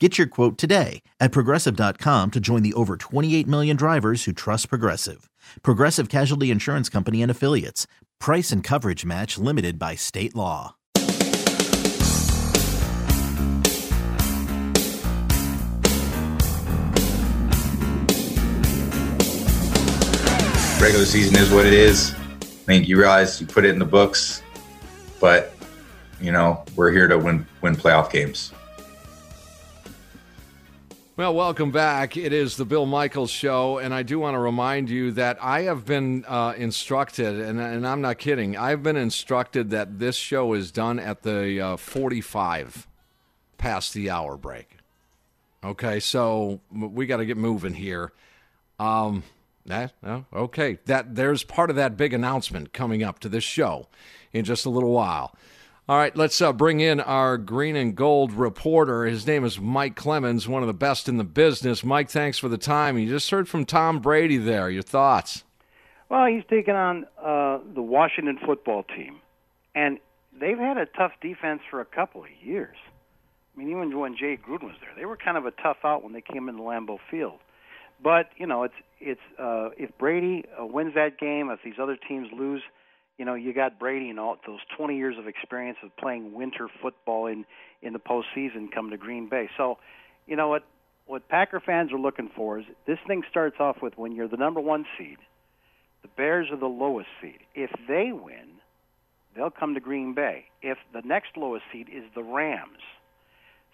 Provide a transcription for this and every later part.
Get your quote today at progressive.com to join the over 28 million drivers who trust Progressive. Progressive Casualty Insurance Company and Affiliates. Price and coverage match limited by state law. Regular season is what it is. I mean, you realize you put it in the books, but you know we're here to win win playoff games. Well, welcome back. It is the Bill Michaels Show, and I do want to remind you that I have been uh, instructed, and, and, I'm not kidding, I've been instructed that this show is done at the uh, 45 past the hour break. Okay, so we got to get moving here. Um, that, oh, okay, that there's part of that big announcement coming up to this show in just a little while. All right, let's uh, bring in our green and gold reporter. His name is Mike Clemens, one of the best in the business. Mike, thanks for the time. You just heard from Tom Brady there. Your thoughts? Well, he's taken on uh, the Washington football team, and they've had a tough defense for a couple of years. I mean, even when Jay Gruden was there, they were kind of a tough out when they came into Lambeau Field. But you know, it's it's uh, if Brady uh, wins that game, if these other teams lose – you know, you got Brady and all those 20 years of experience of playing winter football in in the postseason come to Green Bay. So, you know what what Packer fans are looking for is this thing starts off with when you're the number one seed, the Bears are the lowest seed. If they win, they'll come to Green Bay. If the next lowest seed is the Rams,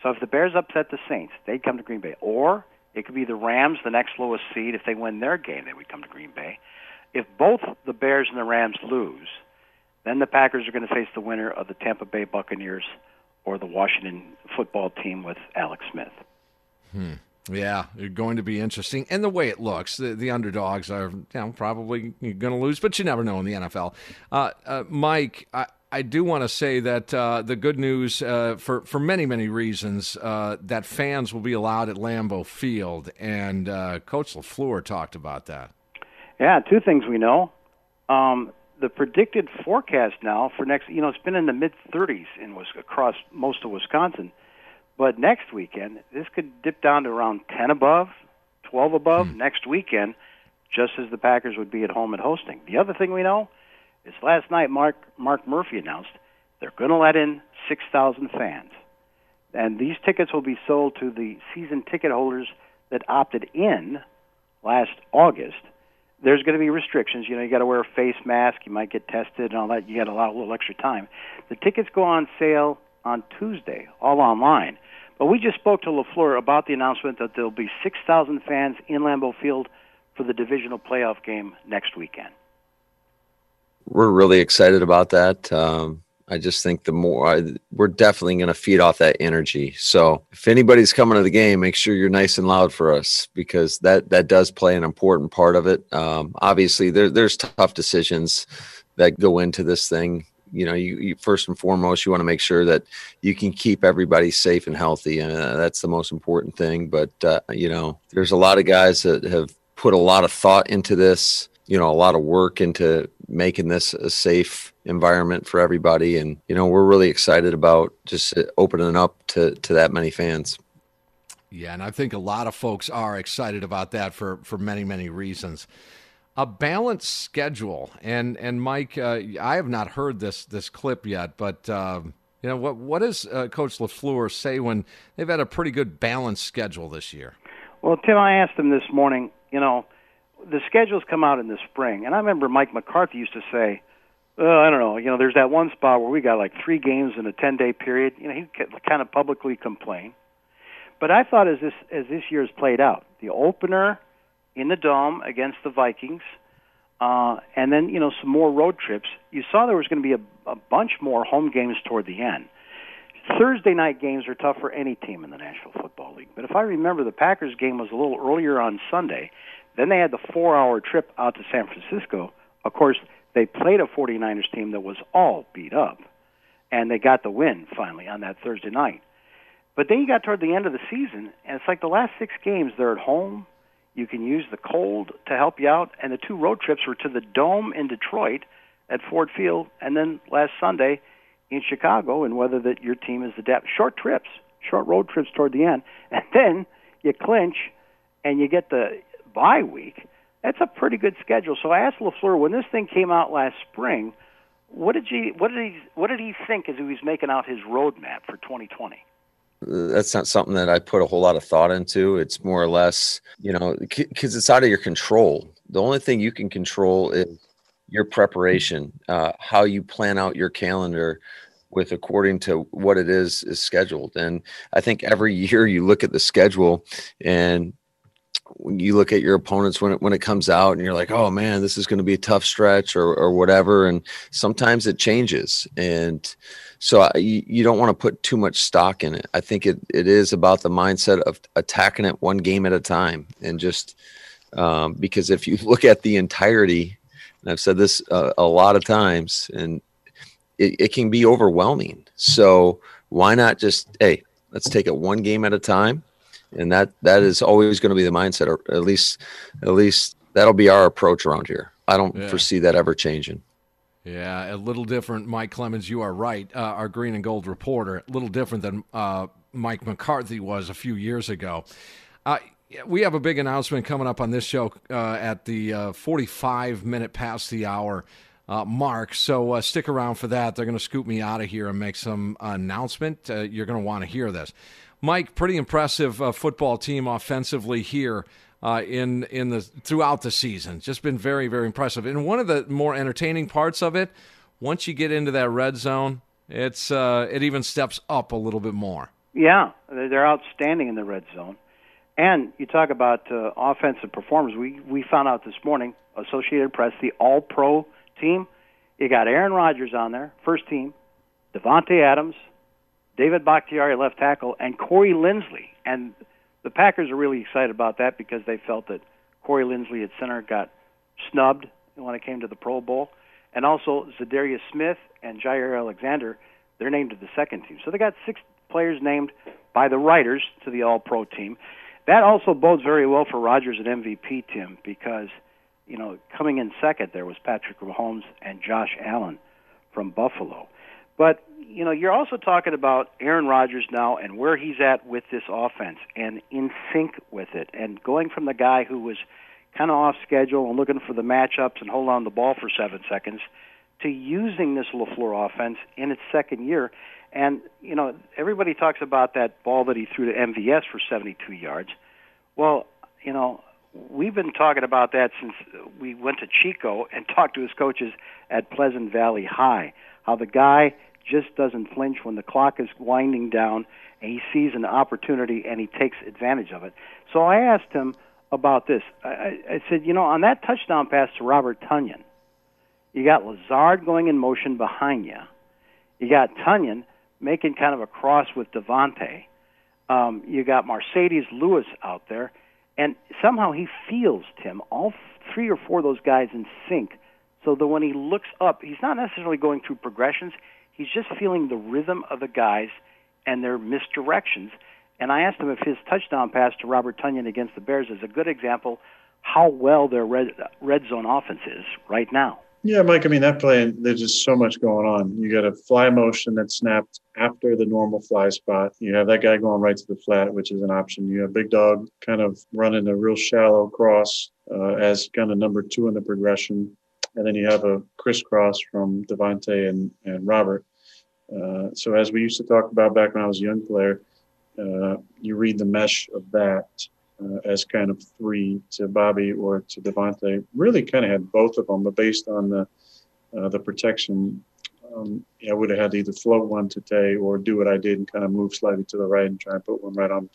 so if the Bears upset the Saints, they'd come to Green Bay. Or it could be the Rams, the next lowest seed. If they win their game, they would come to Green Bay. If both the Bears and the Rams lose, then the Packers are going to face the winner of the Tampa Bay Buccaneers or the Washington football team with Alex Smith. Hmm. Yeah, it's going to be interesting. And the way it looks, the, the underdogs are you know, probably going to lose, but you never know in the NFL. Uh, uh, Mike, I, I do want to say that uh, the good news, uh, for for many many reasons, uh, that fans will be allowed at Lambeau Field, and uh, Coach Lafleur talked about that. Yeah, two things we know. Um, the predicted forecast now for next, you know, it's been in the mid 30s in across most of Wisconsin, but next weekend this could dip down to around 10 above, 12 above hmm. next weekend, just as the Packers would be at home and hosting. The other thing we know is last night Mark Mark Murphy announced they're going to let in 6,000 fans, and these tickets will be sold to the season ticket holders that opted in last August there's going to be restrictions. You know, you got to wear a face mask. You might get tested and all that. You got a lot, a little extra time. The tickets go on sale on Tuesday, all online. But we just spoke to Lafleur about the announcement that there'll be 6,000 fans in Lambeau Field for the divisional playoff game next weekend. We're really excited about that. Um, I just think the more I, we're definitely going to feed off that energy. So if anybody's coming to the game, make sure you're nice and loud for us because that that does play an important part of it. Um, obviously, there, there's tough decisions that go into this thing. You know, you, you first and foremost, you want to make sure that you can keep everybody safe and healthy, and uh, that's the most important thing. But uh, you know, there's a lot of guys that have put a lot of thought into this. You know, a lot of work into making this a safe environment for everybody. And, you know, we're really excited about just opening up to, to that many fans. Yeah, and I think a lot of folks are excited about that for, for many, many reasons. A balanced schedule, and and Mike, uh, I have not heard this this clip yet, but uh, You know what? What does uh, Coach Lafleur say when they've had a pretty good balanced schedule this year? Well, Tim, I asked him this morning. You know, the schedules come out in the spring, and I remember Mike McCarthy used to say, uh, "I don't know. You know, there's that one spot where we got like three games in a ten day period." You know, he kind of publicly complain. But I thought as this as this year's played out, the opener in the dome against the Vikings uh, and then you know some more road trips. You saw there was going to be a, a bunch more home games toward the end. Thursday night games are tough for any team in the National Football League. But if I remember, the Packers game was a little earlier on Sunday. Then they had the four-hour trip out to San Francisco. Of course, they played a 49ers team that was all beat up, and they got the win finally on that Thursday night. But then you got toward the end of the season, and it's like the last six games they're at home, you can use the cold to help you out. And the two road trips were to the Dome in Detroit at Ford Field, and then last Sunday in Chicago. And whether that your team is adept, short trips, short road trips toward the end, and then you clinch and you get the bye week. That's a pretty good schedule. So I asked Lafleur when this thing came out last spring, what did he what did he what did he think as he was making out his roadmap for 2020? that's not something that I put a whole lot of thought into. It's more or less, you know, because it's out of your control. The only thing you can control is your preparation, uh, how you plan out your calendar with according to what it is is scheduled. And I think every year you look at the schedule and you look at your opponents when it when it comes out and you're like, oh man, this is going to be a tough stretch or or whatever. And sometimes it changes and so I, you don't want to put too much stock in it. I think it, it is about the mindset of attacking it one game at a time, and just um, because if you look at the entirety, and I've said this uh, a lot of times, and it, it can be overwhelming. So why not just hey, let's take it one game at a time, and that that is always going to be the mindset, or at least at least that'll be our approach around here. I don't yeah. foresee that ever changing. Yeah, a little different. Mike Clemens, you are right. Uh, our green and gold reporter, a little different than uh, Mike McCarthy was a few years ago. Uh, we have a big announcement coming up on this show uh, at the uh, 45 minute past the hour uh, mark. So stick around for that. They're going to scoop me out of here and make some announcement. you're going to want to hear this. Mike, pretty impressive football team offensively here uh, in in the throughout the season. Just been very very impressive. And one of the more entertaining parts of it, once you get into that red zone, it's uh, it even steps up a little bit more. Yeah, they're outstanding in the red zone. And you talk about uh, offensive performers. We we found out this morning, Associated Press, the All Pro team. You got Aaron Rodgers on there, first team, Davante Adams, David Bakhtiari, left tackle, and Corey Linsley. And the Packers are really excited about that because they felt that Corey Linsley at center got snubbed when it came to the Pro Bowl, and also Za'Darius Smith and Jaire Alexander. They're named to the second team, so they got six players named by the writers to the All-Pro team. That also bodes very well for Rodgers at MVP, Tim, because you know coming in second there was Patrick Mahomes and Josh Allen from Buffalo. But you know, you're also talking about Aaron Rodgers now and where he's at with this offense and in sync with it, and going from the guy who was kind of off schedule and looking for the matchups and hold on the ball for seven seconds to using this LaFleur offense in its second year. And, you know, everybody talks about that ball that he threw to MVS for 72 yards. Well, you know, we've been talking about that since we went to Chico and talked to his coaches at Pleasant Valley High. How the guy just doesn't flinch when the clock is winding down and he sees an opportunity and he takes advantage of it. So I asked him about this. I, I said, you know, on that touchdown pass to Robert Tonyan, you got Lazard going in motion behind you. You got Tonyan making kind of a cross with Davante. Um, you got Marcedes Lewis out there, and somehow he feels Tim all three or four of those guys in sync, so that when he looks up, he's not necessarily going through progressions. He's just feeling the rhythm of the guys and their misdirections. And I asked him if his touchdown pass to Robert Tonyan against the Bears is a good example how well their red, red zone offense is right now. Yeah, Mike. I mean, that play, there's just so much going on. You got a fly motion that snapped after the normal fly spot. You have that guy going right to the flat, which is an option. You have Big Dog kind of running a real shallow cross uh, as kind of number two in the progression. And then you have a crisscross from Davante and, and Robert Uh, so as we used to talk about back when I was a young player, uh, you read the mesh of that uh, as kind of three to Bobby or to Davante. Really kind of had both of them, but based on the uh, the protection, um, I would have had to either float one today or do what I did and kind of move slightly to the right and try and put one right on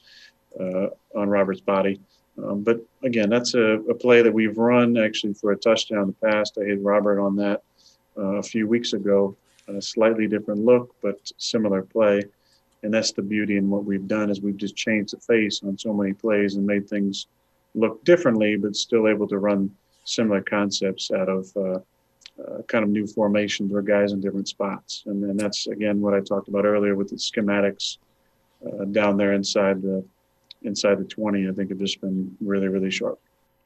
uh, on Robert's body. Um, but again, that's a, a, play that we've run actually for a touchdown in the past. I hit Robert on that uh, a few weeks ago. A slightly different look, but similar play. And that's the beauty in what we've done is we've just changed the face on so many plays and made things look differently, but still able to run similar concepts out of uh, uh, kind of new formations or guys in different spots. And then that's again what I talked about earlier with the schematics uh, down there inside the inside the 20. I think have just been really really sharp.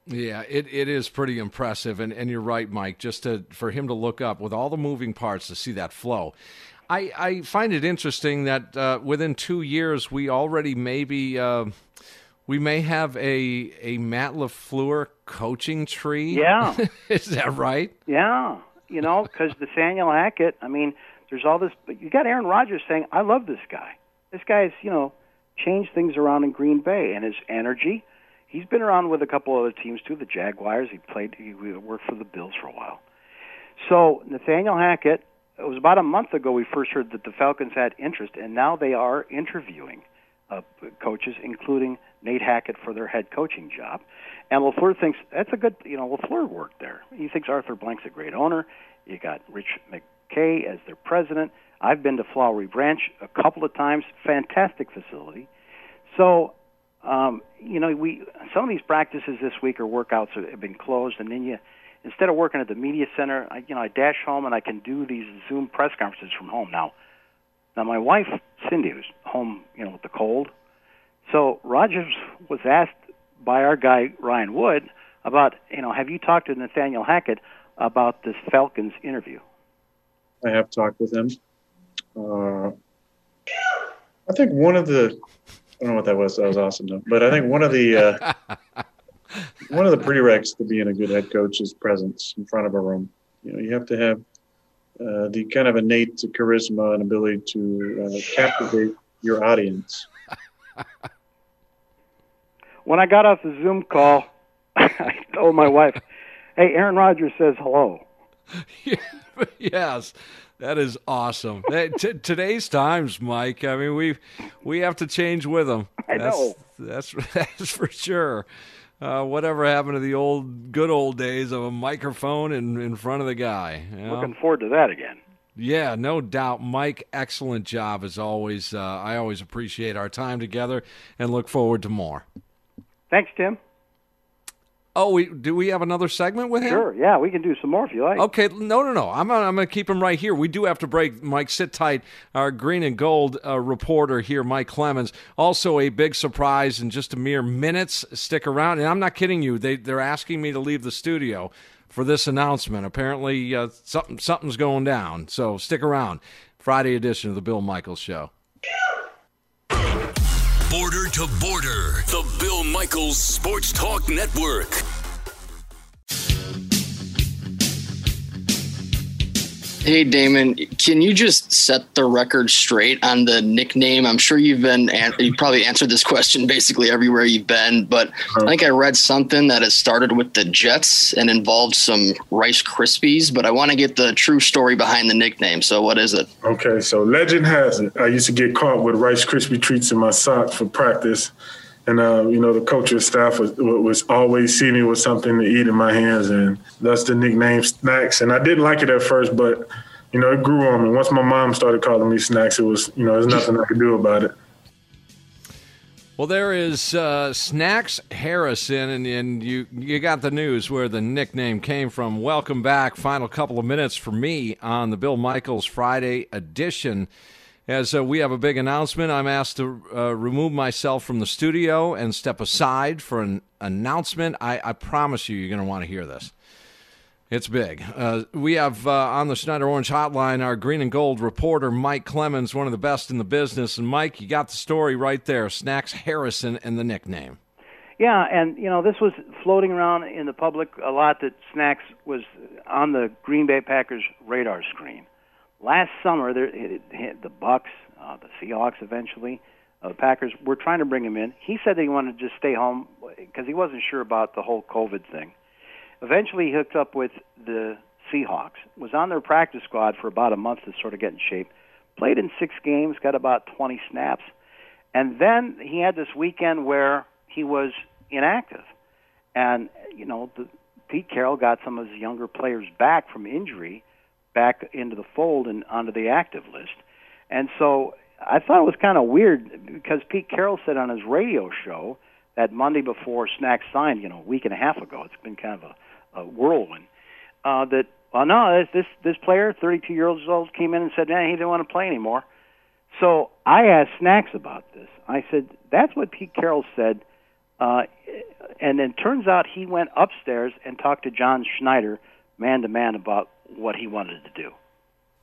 Yeah, it, it is pretty impressive, and, and you're right, Mike. Just to for him to look up with all the moving parts to see that flow, I, I find it interesting that uh, within two years we already maybe uh, we may have a a Matt Lafleur coaching tree. Yeah, is that right? Yeah, you know, because Nathaniel Hackett. I mean, there's all this. But you got Aaron Rodgers saying, "I love this guy. This guy's you know changed things around in Green Bay and his energy." He's been around with a couple other teams too, the Jaguars. He played. He worked for the Bills for a while. So Nathaniel Hackett it was about a month ago we first heard that the Falcons had interest, and now they are interviewing uh, coaches, including Nate Hackett for their head coaching job. And Lafleur thinks that's a good, you know, Lafleur worked there. He thinks Arthur Blank's a great owner. You got Rich McKay as their president. I've been to Flowery Branch a couple of times. Fantastic facility. So, um, you know, we some of these practices this week or workouts have been closed, and then you instead of working at the media center, I, you know, I dash home and I can do these Zoom press conferences from home now. Now my wife Cindy was home, you know, with the cold. So Rodgers was asked by our guy Ryan Wood about, you know, have you talked to Nathaniel Hackett about this Falcons interview? I have talked with him. Uh, I think one of the, I don't know what that was. That was awesome though. But I think one of the, uh, one of the prereqs to being a good head coach is presence in front of a room. You know, you have to have uh, the kind of innate charisma and ability to uh, captivate your audience. when I got off the Zoom call, I told my wife, "Hey, Aaron Rodgers says hello." yes, that is awesome. T- today's times, Mike. I mean, we we have to change with them. I that's, know. That's that's for sure uh, whatever happened to the old good old days of a microphone in, in front of the guy. You know? Looking forward to that again. Yeah, no doubt. Mike, excellent job as always. Uh, I always appreciate our time together and look forward to more. Thanks, Tim. Oh, we do we have another segment with him? Sure. Yeah, we can do some more if you like. Okay. No, no, no. I'm I'm going to keep him right here. We do have to break. Mike, sit tight. Our green and gold uh, reporter here, Mike Clemens. Also a big surprise in just a mere minutes. Stick around. And I'm not kidding you. They they're asking me to leave the studio for this announcement. Apparently, uh, something something's going down. So stick around. Friday edition of the Bill Michaels Show. Border to Border, the Bill Michaels Sports Talk Network. Hey Damon, can you just set the record straight on the nickname? I'm sure you've been you probably answered this question basically everywhere you've been, but uh-huh. I think I read something that it started with the Jets and involved some Rice Krispies, but I want to get the true story behind the nickname. So what is it? Okay, so legend has it. I used to get caught with Rice Krispie treats in my sock for practice and uh, you know the coaching staff was was always see me with something to eat in my hands, and that's the nickname Snacks. And I didn't like it at first, but you know it grew on me. Once my mom started calling me Snacks, it was you know there's nothing I could do about it. Well, there is uh, Snacks Harrison, and, and you you got the news where the nickname came from. Welcome back. Final couple of minutes for me on the Bill Michaels Friday edition. As uh, we have a big announcement, I'm asked to uh, remove myself from the studio and step aside for an announcement. I, I promise you, you're going to want to hear this. It's big. Uh, we have uh, on the Schneider Orange Hotline our green and gold reporter, Mike Clemens, one of the best in the business. And Mike, you got the story right there Snacks Harrison and the nickname. Yeah, and you know this was floating around in the public a lot that Snacks was on the Green Bay Packers radar screen last summer, there, it, it, the Bucks, uh, the Seahawks, eventually, uh, the Packers were trying to bring him in. He said that he wanted to just stay home because he wasn't sure about the whole COVID thing. Eventually, he hooked up with the Seahawks. Was on their practice squad for about a month to sort of get in shape. Played in six games, got about 20 snaps, and then he had this weekend where he was inactive. And you know, the, Pete Carroll got some of his younger players back from injury, back into the fold and onto the active list. And so I thought it was kind of weird because Pete Carroll said on his radio show that Monday before Snack signed, you know, a week and a half ago. It's been kind of a, a whirlwind. Uh, that well, no, this this player, 32 years old, came in and said, "Man, he didn't want to play anymore." So I asked Snacks about this. I said, "That's what Pete Carroll said," uh, and then turns out he went upstairs and talked to John Schneider, man to man, about what he wanted to do.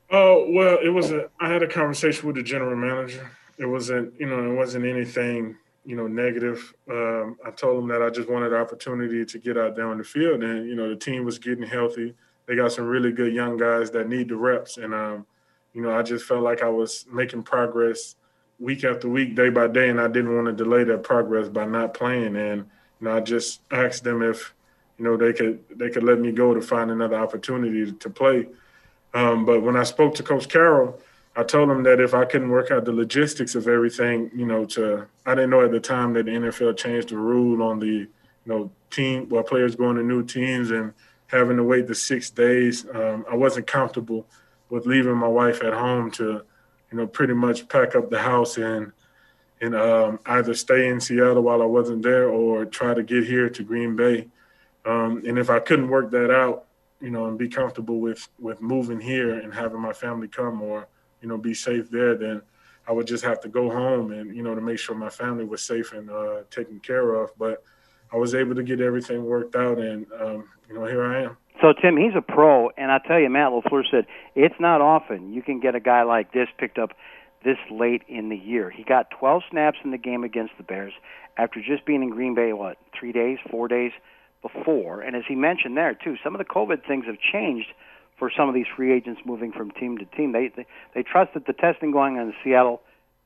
Oh well, it was a. I had a conversation with the general manager. It wasn't, you know, it wasn't anything, you know, negative. Um, I told him that I just wanted the opportunity to get out there on the field, and you know, the team was getting healthy. They got some really good young guys that need the reps, and um, you know, I just felt like I was making progress week after week, day by day, and I didn't want to delay that progress by not playing. And you know, I just asked them if, you know, they could they could let me go to find another opportunity to play um, but when I spoke to Coach Carroll, I told him that if I couldn't work out the logistics of everything, you know, to I didn't know at the time that the NFL changed the rule on the, you know, team while players going to new teams and having to wait the six days. Um, I wasn't comfortable with leaving my wife at home to, you know, pretty much pack up the house and and um, either stay in Seattle while I wasn't there or try to get here to Green Bay. Um, and if I couldn't work that out, you know, and be comfortable with with moving here and having my family come or you know be safe there, then I would just have to go home and you know to make sure my family was safe and uh, taken care of. But I was able to get everything worked out, and um, you know here I am. So Tim, he's a pro, and I tell you, Matt Lafleur said it's not often you can get a guy like this picked up this late in the year. He got 12 snaps in the game against the Bears after just being in Green Bay what three days, four days before. And as he mentioned there too, some of the COVID things have changed for some of these free agents moving from team to team. They they, they trust that the testing going on in Seattle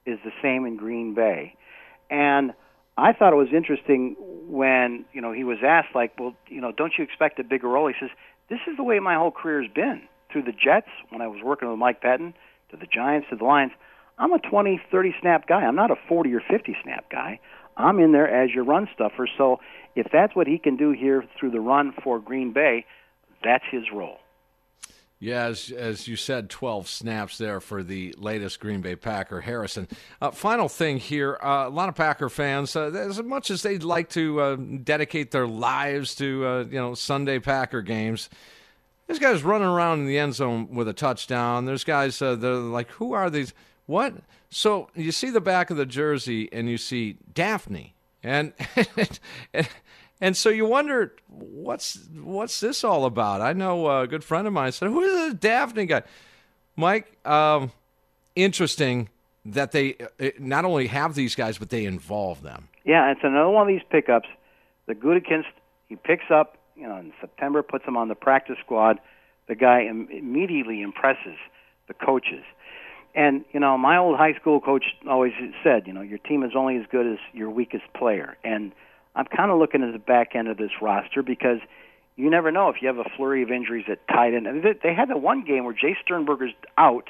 is the same in Green Bay. And I thought it was interesting when you know he was asked like, well, you know, don't you expect a bigger role? He says, this is the way my whole career has been through the Jets when I was working with Mike Pettine to the Giants to the Lions. I'm a 20, 30 snap guy. I'm not a 40 or 50 snap guy. I'm in there as your run stuffer. So if that's what he can do here through the run for Green Bay, that's his role. Yeah, as, as you said, 12 snaps there for the latest Green Bay Packer, Harrison. Uh, final thing here uh, a lot of Packer fans, uh, as much as they'd like to uh, dedicate their lives to uh, you know Sunday Packer games, there's guys running around in the end zone with a touchdown. There's guys uh, that are like, who are these? What? So you see the back of the jersey and you see Dafney, and and, so you wonder what's what's this all about. I know a good friend of mine said, "Who is this Dafney guy?" Mike, um, interesting that they uh, not only have these guys but they involve them. Yeah, it's another one of these pickups. The Gutekunst he picks up, you know, in September, puts him on the practice squad. The guy Im- immediately impresses the coaches. And you know, my old high school coach always said, you know, your team is only as good as your weakest player. And I'm kind of looking at the back end of this roster because you never know if you have a flurry of injuries at tight end. They had that one game where Jace Sternberger's out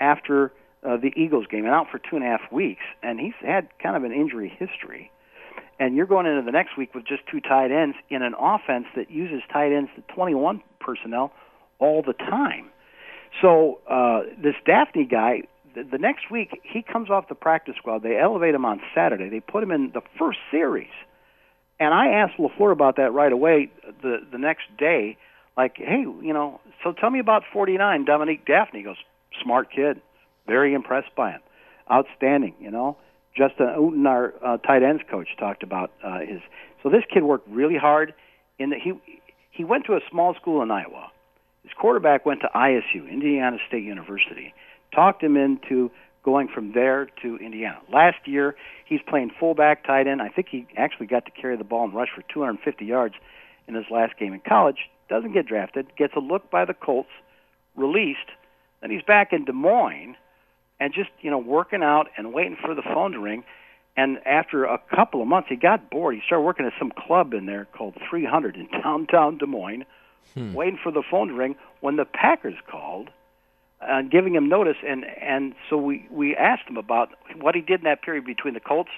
after uh, the Eagles game and out for two and a half weeks, and he's had kind of an injury history. And you're going into the next week with just two tight ends in an offense that uses tight ends to 21 personnel all the time. So uh, this Dafney guy, the, the next week he comes off the practice squad. They elevate him on Saturday. They put him in the first series, and I asked Lafleur about that right away. The the next day, like, hey, you know, so tell me about 49, Dominique Dafney. He goes, smart kid, very impressed by him, outstanding. You know, Justin Outten, our uh, tight ends coach, talked about uh, his. So this kid worked really hard. In that he he went to a small school in Iowa his quarterback went to ISU, Indiana State University, talked him into going from there to Indiana. Last year, he's playing fullback, tight end. I think he actually got to carry the ball and rush for 250 yards in his last game in college. Doesn't get drafted, gets a look by the Colts, released, Then he's back in Des Moines and just, you know, working out and waiting for the phone to ring. And after a couple of months, he got bored. He started working at some club in there called 300 in downtown Des Moines, hmm. waiting for the phone to ring. When the Packers called, and giving him notice, and and so we we asked him about what he did in that period between the Colts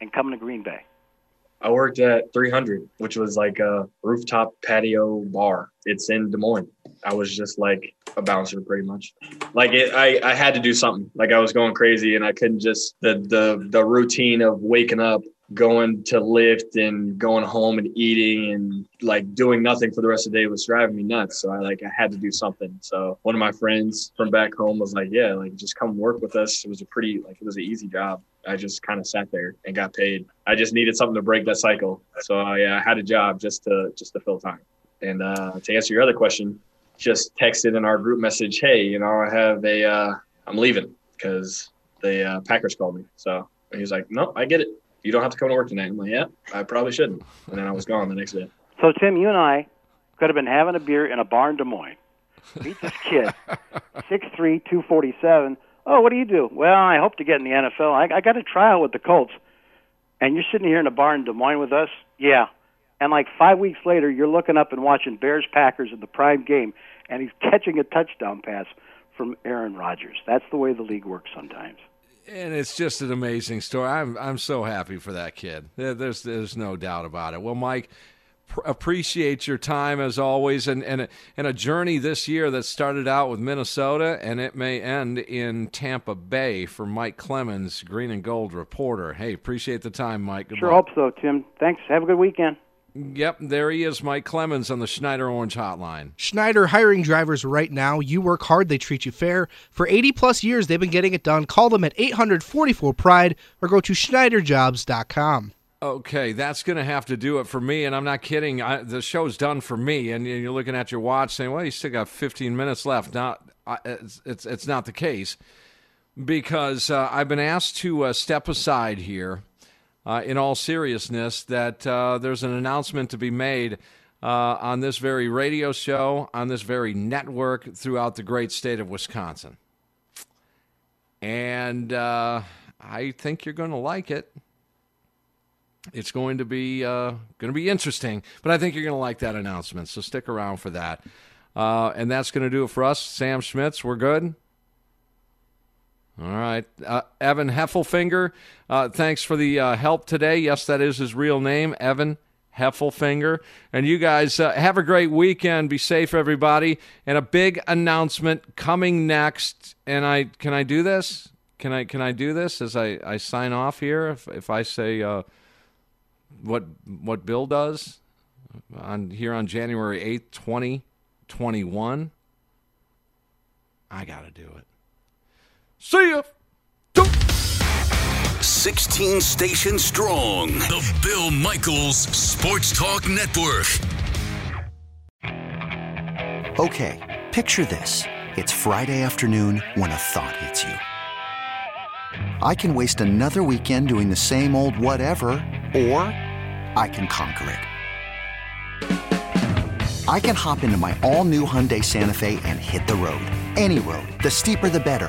and coming to Green Bay. I worked at 300, which was like a rooftop patio bar. It's in Des Moines. I was just like a bouncer pretty much. Like it, I, I had to do something. Like I was going crazy and I couldn't just the the the routine of waking up, going to lift and going home and eating and like doing nothing for the rest of the day was driving me nuts. So I like I had to do something. So one of my friends from back home was like, Yeah, like just come work with us. It was a pretty like it was an easy job. I just kind of sat there and got paid. I just needed something to break that cycle. So uh, yeah, I had a job just to just to fill time. And uh, to answer your other question, just texted in our group message, "Hey, you know, I have a, uh, I'm leaving because the uh, Packers called me." So he's like, "No, I get it. You don't have to come to work tonight." I'm like, "Yeah, I probably shouldn't." And then I was gone the next day. So Tim, you and I could have been having a beer in a bar in Des Moines. Meet this kid, six three, two forty seven. Oh, what do you do? Well, I hope to get in the NFL. I, I got a trial with the Colts. And you're sitting here in a bar in Des Moines with us? Yeah. And like five weeks later, you're looking up and watching Bears Packers in the prime game, and he's catching a touchdown pass from Aaron Rodgers. That's the way the league works sometimes. And it's just an amazing story. I'm I'm so happy for that kid. There's there's no doubt about it. Well, Mike, pr- appreciate your time as always, and and a, and a journey this year that started out with Minnesota and it may end in Tampa Bay for Mike Clemens, Green and Gold reporter. Hey, appreciate the time, Mike. Good sure hope so, Tim. Thanks. Have a good weekend. Yep, there he is, Mike Clemens on the Schneider Orange Hotline. Schneider hiring drivers right now. You work hard, they treat you fair. For 80 plus years, they've been getting it done. Call them at 844 Pride or go to SchneiderJobs.com. Okay, that's going to have to do it for me, and I'm not kidding. I, the show's done for me, and you're looking at your watch saying, "Well, you still got 15 minutes left." Not, it's it's, it's not the case because uh, I've been asked to uh, step aside here uh, in all seriousness, that uh, there's an announcement to be made uh, on this very radio show, on this very network throughout the great state of Wisconsin. And uh, I think you're going to like it. It's going to be uh, going to be interesting, but I think you're going to like that announcement. So stick around for that. And that's going to do it for us. Sam Schmitz, we're good. All right. Uh, Evan Heffelfinger, uh, thanks for the uh, help today. Yes, that is his real name, Evan Heffelfinger. And you guys uh, have a great weekend. Be safe, everybody. And a big announcement coming next. And I can I do this? Can I can I do this as I, I sign off here? If if I say uh, what what Bill does on here on January eighth, twenty twenty one, I got to do it. See ya. 16 stations strong. The Bill Michaels Sports Talk Network. Okay, picture this. It's Friday afternoon when a thought hits you. I can waste another weekend doing the same old whatever, or I can conquer it. I can hop into my all new Hyundai Santa Fe and hit the road. Any road. The steeper, the better